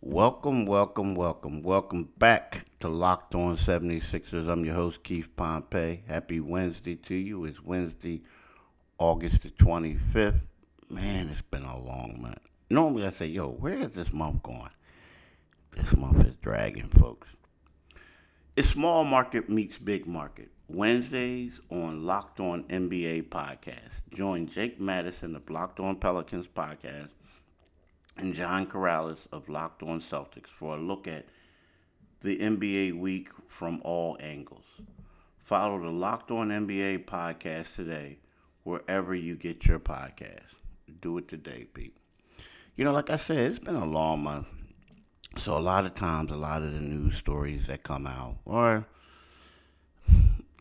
Welcome, welcome, welcome, welcome back to Locked On 76ers. I'm your host, Keith Pompey. Happy Wednesday to you. It's Wednesday, August the 25th. Man, it's been a long month. Normally I say, yo, where is this month going? This month is dragging, folks. It's small market meets big market. Wednesdays on Locked On NBA podcast. Join Jake Madison of Locked On Pelicans podcast and John Karalis of Locked On Celtics for a look at the NBA week from all angles. Follow the Locked On NBA podcast today wherever you get your podcast. Do it today, Pete. You know, like I said, it's been a long month. So a lot of times, a lot of the news stories that come out are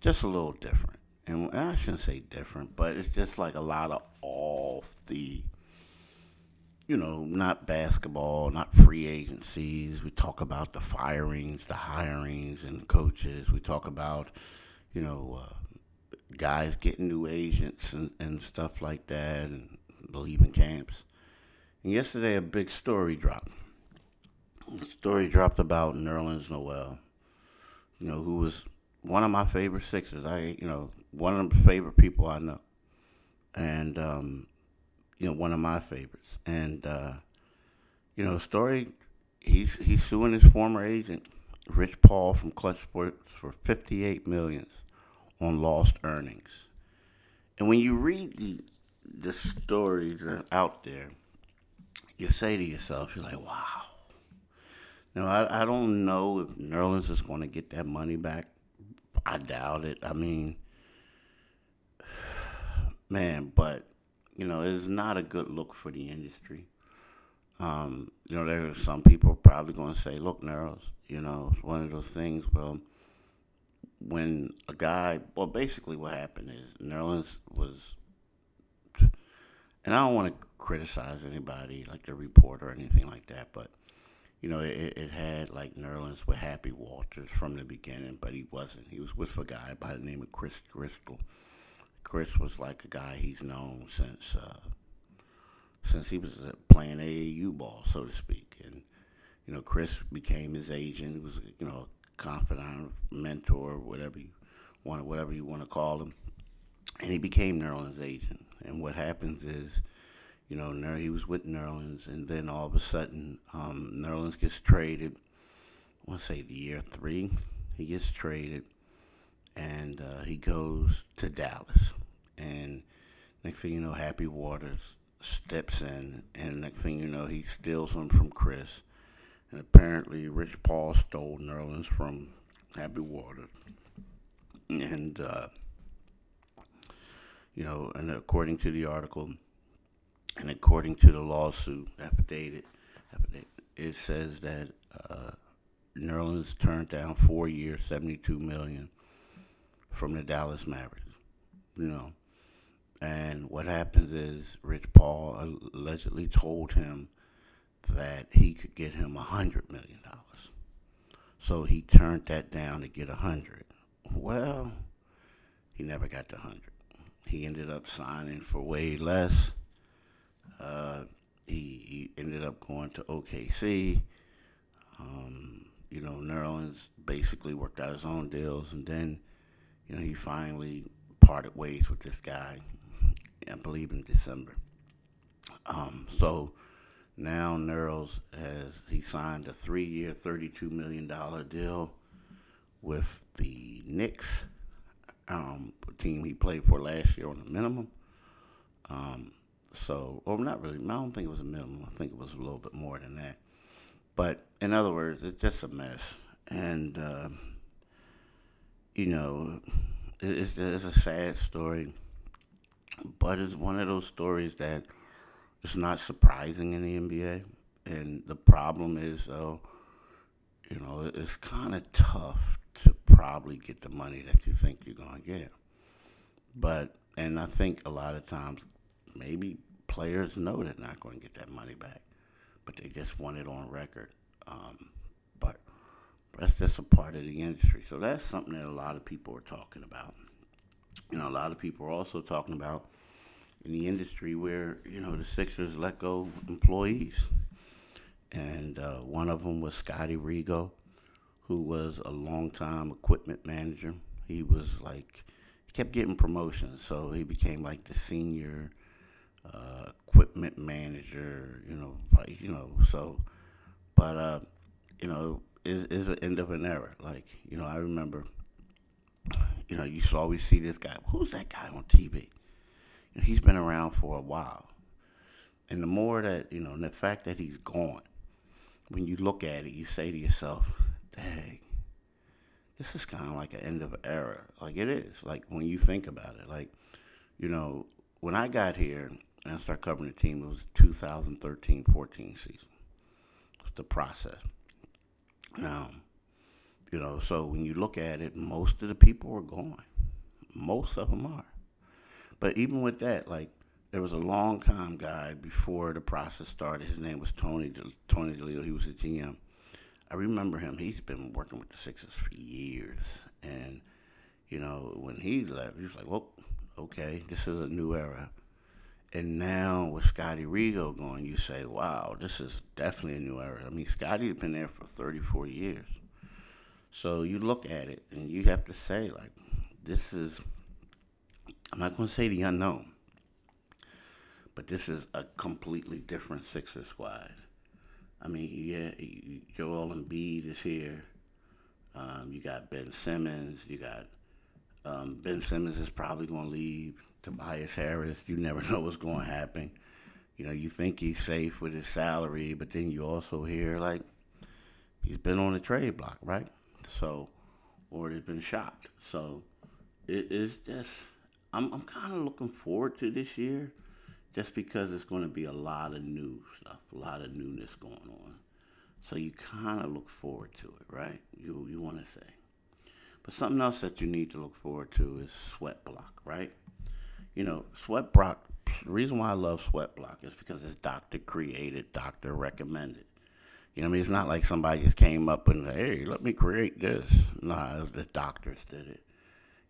just a little different. And I shouldn't say different, but it's just like a lot of off the, you know, not basketball, not free agencies. We talk about the firings, the hirings, and coaches. We talk about, you know, uh, guys getting new agents and, and stuff like that, and leaving camps. And yesterday, a big story dropped. A story dropped about Nerlens Noel, you know, who was one of my favorite Sixers. I, you know, one of the favorite people I know, and um, you know, one of my favorites. And uh, you know, story. He's he's suing his former agent, Rich Paul from Klutch Sports, for 58 millions on lost earnings. And when you read the the stories out there, you say to yourself, you're like, wow. Now, I, I don't know if Nerlens is going to get that money back. I doubt it. I mean, man, but you know, it's not a good look for the industry. Um, you know, there are some people probably going to say, "Look, Nerlens, you know, it's one of those things." Well, when a guy, well, basically what happened is Nerlens was, and I don't want to criticize anybody like the reporter or anything like that, but you know, it, it had like Nerlens with Happy Walters from the beginning, but he wasn't. He was with a guy by the name of Chris Driscoll. Chris was like a guy he's known since uh, since he was playing AAU ball, so to speak. And you know, Chris became his agent. He was you know a confidant, mentor, whatever you want, whatever you want to call him. And he became Nerlens' agent. And what happens is you know, Ner- he was with Nerlens, and then all of a sudden, um, gets traded. I want to say the year three, he gets traded, and uh, he goes to Dallas. And next thing you know, Happy Walters steps in, and next thing you know, he steals them from Chris. And apparently, Rich Paul stole Nerlens from Happy Walters. And, uh, you know, and according to the article, and according to the lawsuit affidavit, affidavit it says that uh, Nerlens turned down four years, seventy-two million from the Dallas Mavericks. You know, and what happens is Rich Paul allegedly told him that he could get him a hundred million dollars. So he turned that down to get a hundred. Well, he never got the hundred. He ended up signing for way less uh, he, he, ended up going to OKC. Um, you know, Nerlens basically worked out his own deals, and then, you know, he finally parted ways with this guy, I believe in December. Um, so now Nerlens has he signed a three-year, thirty-two million dollar deal with the Knicks, um, team he played for last year on the minimum. Um, so, or not really. I don't think it was a minimum. I think it was a little bit more than that. But in other words, it's just a mess. And, uh, you know, it's, it's a sad story. But it's one of those stories that it's not surprising in the NBA. And the problem is, though, you know, it's kind of tough to probably get the money that you think you're going to get. But, and I think a lot of times, maybe players know they're not going to get that money back, but they just want it on record. Um, but that's just a part of the industry. So that's something that a lot of people are talking about. You know, a lot of people are also talking about in the industry where you know the Sixers let go employees, and uh, one of them was Scotty Rego, who was a longtime equipment manager. He was like, he kept getting promotions, so he became like the senior uh, equipment manager. You know, you know. So, but uh, you know, is is the end of an era. Like, you know, I remember, you know, you should always see this guy. Who's that guy on TV? You know, he's been around for a while, and the more that you know, the fact that he's gone, when you look at it, you say to yourself, "Dang." This is kind of like an end of an era. Like it is. Like when you think about it. Like, you know, when I got here and I started covering the team, it was 2013-14 season. It was the process. Now, you know, so when you look at it, most of the people are gone. Most of them are. But even with that, like there was a long time guy before the process started. His name was Tony Tony DiLeo. He was a GM. I remember him. He's been working with the Sixers for years, and you know when he left, he was like, "Well, okay, this is a new era." And now with Scotty Rego going, you say, wow, this is definitely a new era. I mean, Scotty's been there for 34 years. So you look at it and you have to say, like, this is, I'm not going to say the unknown, but this is a completely different Sixer squad. I mean, yeah, Joel Embiid is here. Um, you got Ben Simmons. You got um, Ben Simmons is probably going to leave. Tobias Harris, you never know what's going to happen. You know, you think he's safe with his salary, but then you also hear like he's been on the trade block, right? So, or he's been shopped. So, it is just I'm I'm kind of looking forward to this year, just because it's going to be a lot of new stuff, a lot of newness going on. So you kind of look forward to it, right? You you want to say. But something else that you need to look forward to is Sweat Block, right? You know, Sweat Block, the reason why I love Sweat Block is because it's doctor created, doctor recommended. You know, I mean, it's not like somebody just came up and said, hey, let me create this. Nah, the doctors did it.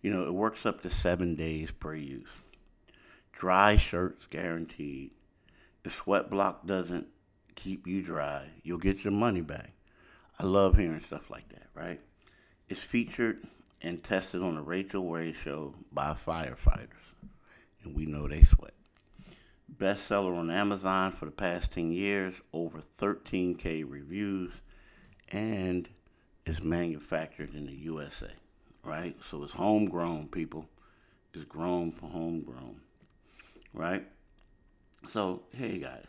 You know, it works up to seven days per use. Dry shirts guaranteed. If Sweat Block doesn't keep you dry, you'll get your money back. I love hearing stuff like that, right? It's featured and tested on the Rachael Ray show by firefighters, and we know they sweat. Bestseller on Amazon for the past 10 years, over 13K reviews, and is manufactured in the USA, right? So it's homegrown, people. It's grown for homegrown, right? So, hey guys.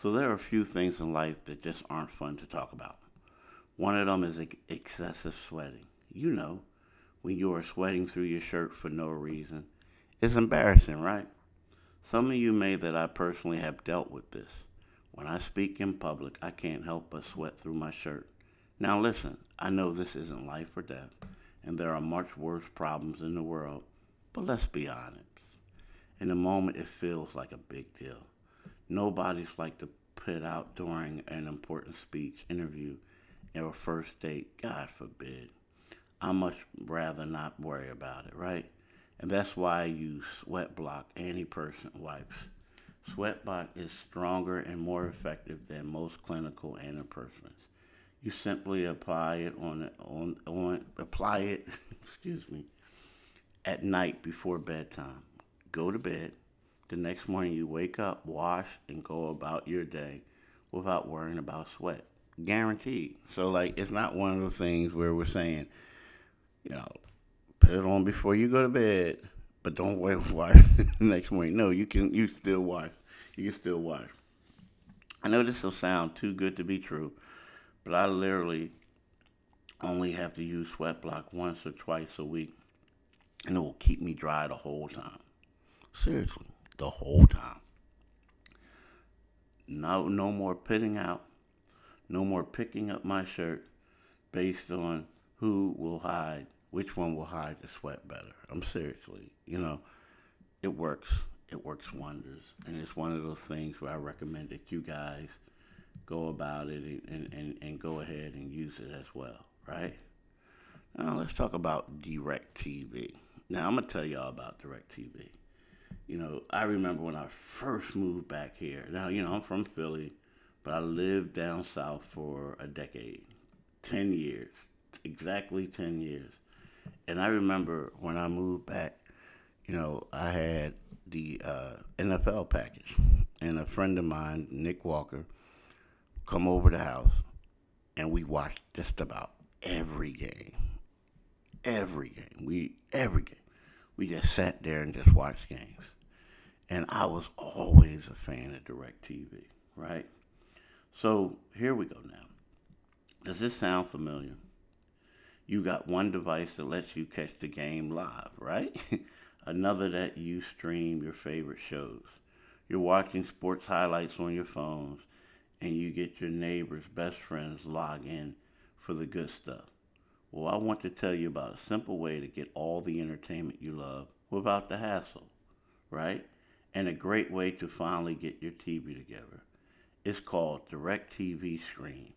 So there are a few things in life that just aren't fun to talk about. One of them is excessive sweating. You know, when you are sweating through your shirt for no reason. It's embarrassing, right? Some of you may that I personally have dealt with this. When I speak in public, I can't help but sweat through my shirt. Now listen, I know this isn't life or death, and there are much worse problems in the world, but let's be honest. In the moment, it feels like a big deal. Nobody's like to put out during an important speech, interview, or first date, God forbid. I much rather not worry about it, right? And that's why I use Sweat Block anti-perspirant wipes. Sweat Block is stronger and more effective than most clinical antiperspirants. You simply apply it on on on apply it, excuse me, at night before bedtime. Go to bed. The next morning you wake up, wash, and go about your day without worrying about sweat guaranteed. So like it's not one of those things where we're saying, you know, put it on before you go to bed, but don't wait wash the next morning. No, you can you still wash. You can still wash. I know this will sound too good to be true, but I literally only have to use sweat block once or twice a week, and it will keep me dry the whole time. Seriously, the whole time. No, no more pitting out no more picking up my shirt based on who will hide, which one will hide the sweat better. I'm seriously, you know, it works. It works wonders. And it's one of those things where I recommend that you guys go about it and, and, and go ahead and use it as well, right? Now let's talk about DirecTV. Now I'm gonna tell y'all about DirecTV. You know, I remember when I first moved back here. Now, you know, I'm from Philly but I lived down south for a decade, 10 years, exactly 10 years. And I remember when I moved back, you know, I had the uh, NFL package, and a friend of mine, Nick Walker, come over the house, and we watched just about every game, every game. We every game. We just sat there and just watched games, and I was always a fan of DirecTV, right? So here we go now. Does this sound familiar? You got one device that lets you catch the game live, right? Another that you stream your favorite shows. You're watching sports highlights on your phones and you get your neighbor's best friends log in for the good stuff. Well, I want to tell you about a simple way to get all the entertainment you love without the hassle, right? And a great way to finally get your TV together. It's called DirecTV Stream,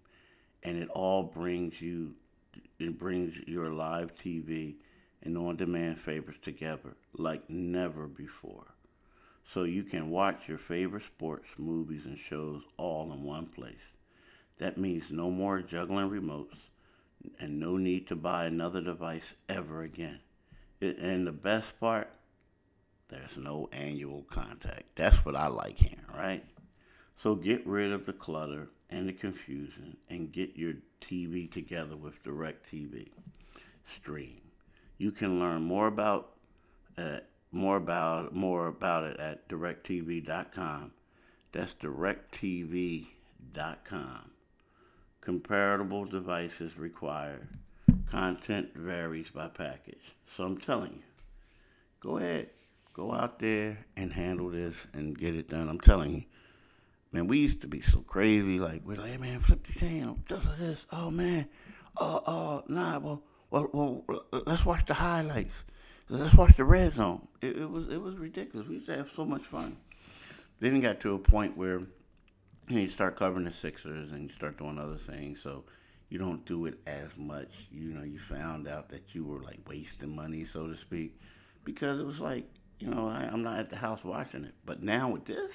and it all brings you it brings your live TV and on-demand favorites together like never before. So you can watch your favorite sports, movies, and shows all in one place. That means no more juggling remotes and no need to buy another device ever again. And the best part, there's no annual contact. That's what I like here, right? So get rid of the clutter and the confusion and get your TV together with DirecTV Stream. You can learn more about uh, more about more about it at directv.com. That's directv.com. Comparable devices required. Content varies by package. So I'm telling you, go ahead, go out there and handle this and get it done. I'm telling you, man, we used to be so crazy. Like we're like, hey, man, flip the channel, just like this. Oh man, oh, uh, nah, well, well, well, let's watch the highlights. Let's watch the red zone. It, it was it was ridiculous. We used to have so much fun. Then it got to a point where you, know, you start covering the Sixers and you start doing other things. So you don't do it as much. You know, you found out that you were like wasting money, so to speak, because it was like, you know, I, I'm not at the house watching it. But now with this,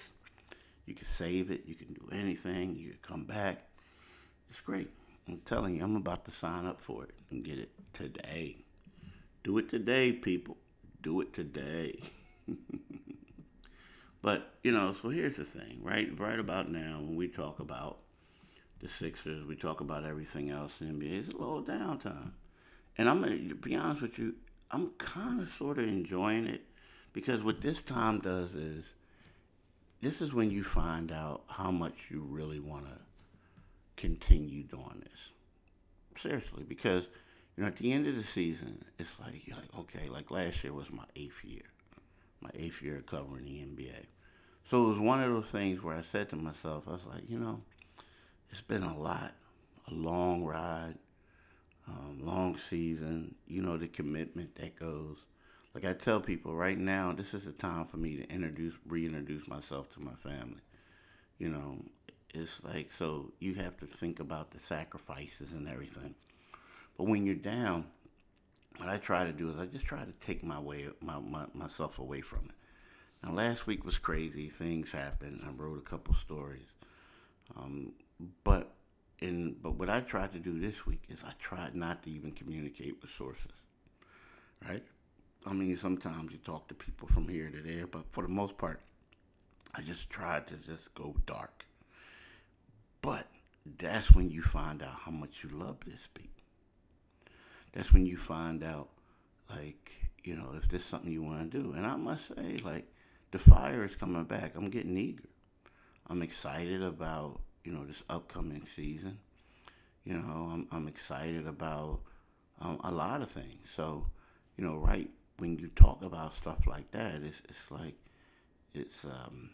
you can save it. You can do anything. You can come back. It's great. I'm telling you, I'm about to sign up for it and get it today. Do it today, people. Do it today. but, you know, so here's the thing, right? Right about now, when we talk about the Sixers, we talk about everything else in the NBA, it's a little downtime. And I'm going to be honest with you, I'm kind of sort of enjoying it because what this time does is this is when you find out how much you really want to continue doing this. Seriously, because you know, at the end of the season, it's like you're like, okay, like last year was my eighth year, my eighth year covering the NBA. So it was one of those things where I said to myself, I was like, you know, it's been a lot, a long ride, um, long season. You know, the commitment that goes. Like I tell people right now, this is the time for me to introduce, reintroduce myself to my family. You know, it's like so you have to think about the sacrifices and everything. But when you're down, what I try to do is I just try to take my way my, my myself away from it. Now last week was crazy. Things happened. I wrote a couple stories. Um, but in but what I tried to do this week is I tried not to even communicate with sources. Right? I mean, sometimes you talk to people from here to there, but for the most part, I just tried to just go dark. But that's when you find out how much you love this beat. that's when you find out, like, you know, if there's something you want to do. And I must say, like, the fire is coming back. I'm getting eager. I'm excited about, you know, this upcoming season. You know, I'm, I'm excited about um, a lot of things. So, you know, right when you talk about stuff like that, it's, it's like, it's, um,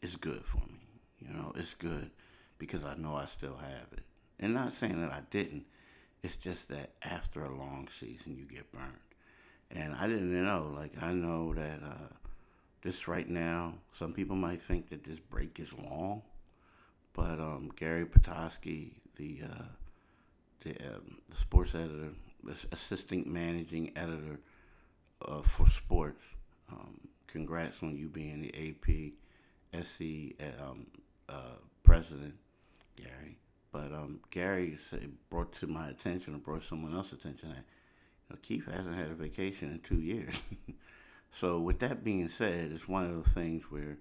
it's good for me. You know, it's good because I know I still have it. And not saying that I didn't, it's just that after a long season, you get burned. And I didn't know. Like I know that uh, this right now, some people might think that this break is long, but um, Gary Potosky, the uh, the, um, the, sports editor, assistant managing editor uh, for sports, um, congrats on you being the AP SC um, uh, president, Gary. But um, Gary said, brought to my attention, or brought someone else's attention that you know, Keith hasn't had a vacation in two years. so with that being said, it's one of those things where,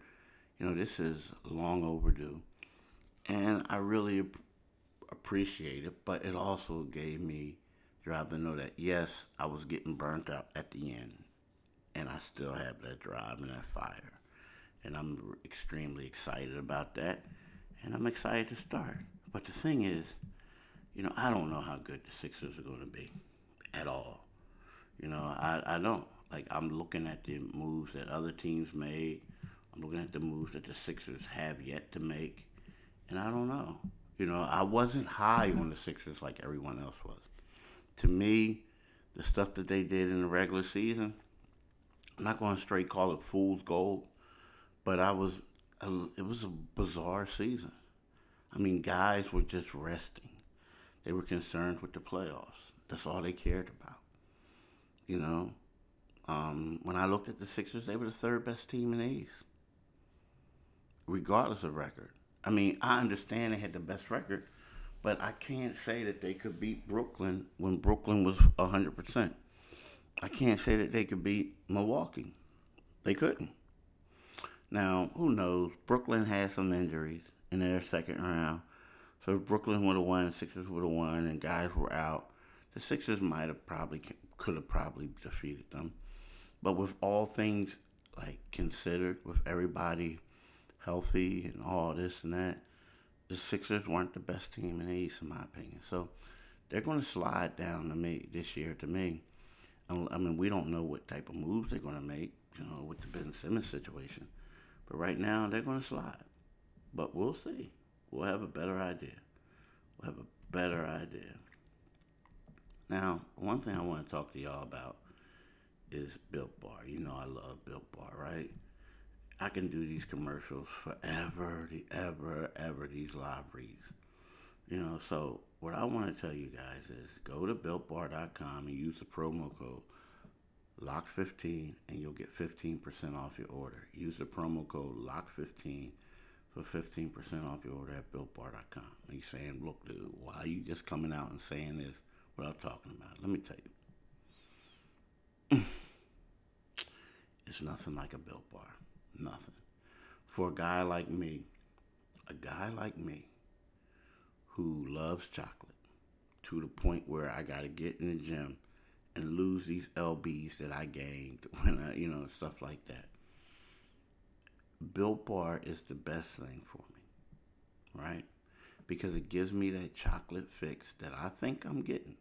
you know, this is long overdue, and I really ap- appreciate it. But it also gave me drive to know that yes, I was getting burnt out at the end, and I still have that drive and that fire, and I'm extremely excited about that, and I'm excited to start. But the thing is, you know, I don't know how good the Sixers are going to be at all. You know, I, I don't. Like, I'm looking at the moves that other teams made. I'm looking at the moves that the Sixers have yet to make. And I don't know. You know, I wasn't high on the Sixers like everyone else was. To me, the stuff that they did in the regular season, I'm not going to straight call it fool's gold, but I was, it was a bizarre season. I mean, guys were just resting. They were concerned with the playoffs. That's all they cared about. You know, um, when I looked at the Sixers, they were the third best team in the East, regardless of record. I mean, I understand they had the best record, but I can't say that they could beat Brooklyn when Brooklyn was 100%. I can't say that they could beat Milwaukee. They couldn't. Now, who knows? Brooklyn had some injuries in their second round. So if Brooklyn would have won, Sixers would have won, and guys were out, the Sixers might have probably could have probably defeated them. But with all things like considered, with everybody healthy and all this and that, the Sixers weren't the best team in the East, in my opinion. So they're going to slide down to me this year. To me, I mean, we don't know what type of moves they're going to make, you know, with the Ben Simmons situation. But right now, they're going to slide. But we'll see. We'll have a better idea. We'll have a better idea. Now, one thing I want to talk to y'all about is Built Bar. You know I love Built Bar, right? I can do these commercials forever, the ever, ever, these live reads. You know, so what I want to tell you guys is go to builtbar.com and use the promo code LOCK15 and you'll get 15% off your order. Use the promo code LOCK15 for 15% off your order at BuiltBar.com. And you're saying, look, dude, why are you just coming out and saying this without talking about it? Let me tell you. it's nothing like a Built Bar. Nothing. For a guy like me, a guy like me who loves chocolate to the point where I got to get in the gym and lose these lbs that I gained when I, you know, stuff like that Built Bar is the best thing for me, right? Because it gives me that chocolate fix that I think I'm getting.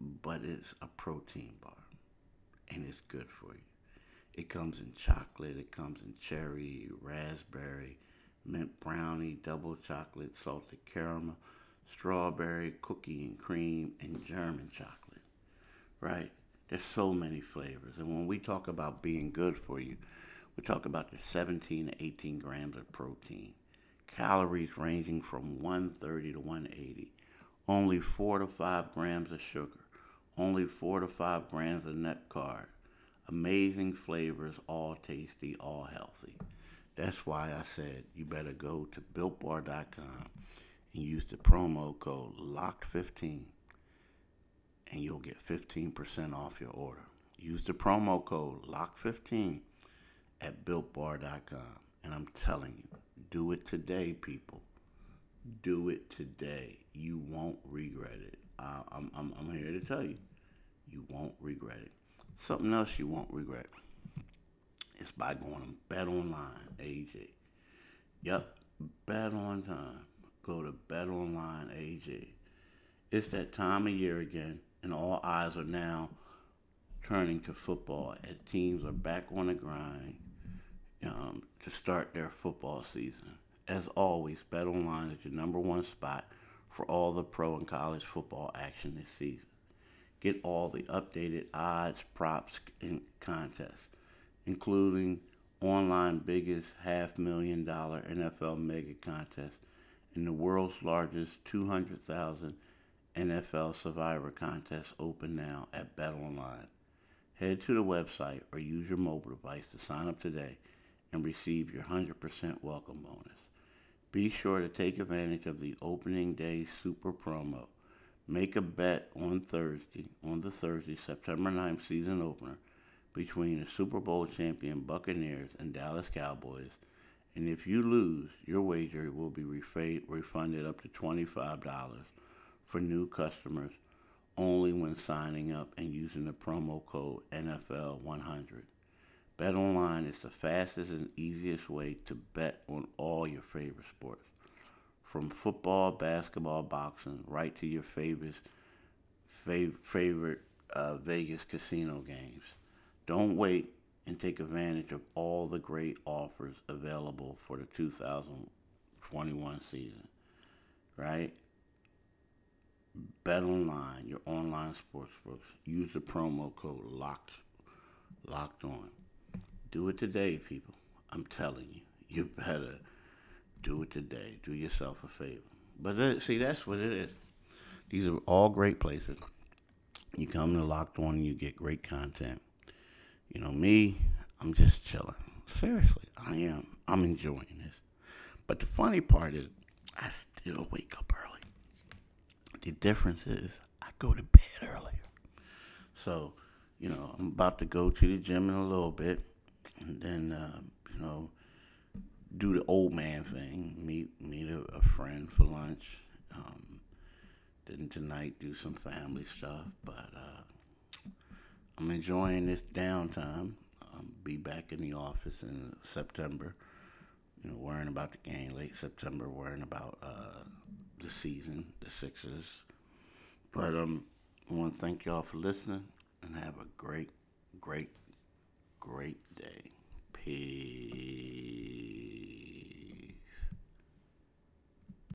But it's a protein bar and it's good for you. It comes in chocolate, it comes in cherry, raspberry, mint brownie, double chocolate, salted caramel, strawberry, cookie and cream, and German chocolate, right? There's so many flavors. And when we talk about being good for you, we talk about the 17 to 18 grams of protein, calories ranging from 130 to 180, only 4 to 5 grams of sugar, only 4 to 5 grams of net carb, amazing flavors, all tasty, all healthy. That's why I said you better go to builtbar.com and use the promo code LOCKED15 and you'll get 15% off your order. Use the promo code LOCK15 at builtbar.com. And I'm telling you, do it today, people. Do it today. You won't regret it. I'm, I'm, I'm here to tell you, you won't regret it. Something else you won't regret is by going to Bet Online, AJ. Yep, bet on time. Go to Bet Online, AJ. It's that time of year again, and all eyes are now turning to football as teams are back on the grind um, to start their football season. As always, BetOnline is your number one spot for all the pro and college football action this season. Get all the updated odds, props, and contests, including online biggest half million dollar NFL mega contest and the world's largest 200,000 NFL Survivor contest open now at BetOnline. Head to the website or use your mobile device to sign up today and receive your 100% welcome bonus. Be sure to take advantage of the opening day super promo. Make a bet on Thursday, on the Thursday, September 9th season opener between the Super Bowl champion Buccaneers and Dallas Cowboys. And if you lose, your wager will be refunded up to $25 for new customers only when signing up and using the promo code NFL100. BetOnline is the fastest and easiest way to bet on all your favorite sports. From football, basketball, boxing, right to your favorite, fav- favorite uh, Vegas casino games. Don't wait and take advantage of all the great offers available for the 2021 season. Right? Bet online, your online sportsbooks. Use the promo code locked locked on. Do it today, people. I'm telling you, you better do it today. Do yourself a favor. But that, see, that's what it is. These are all great places. You come to Locked On you get great content. You know, me, I'm just chilling. Seriously, I am. I'm enjoying this. But the funny part is, I still wake up early. The difference is, I go to bed earlier. So, you know, I'm about to go to the gym in a little bit and then uh, you know do the old man thing, meet meet a, a friend for lunch. Um, then tonight do some family stuff, but uh, I'm enjoying this downtime. I'll be back in the office in September. You know, worrying about the game late September, worrying about uh, the season, the Sixers. But um, I want to thank y'all for listening and have a great, great great day. Peace.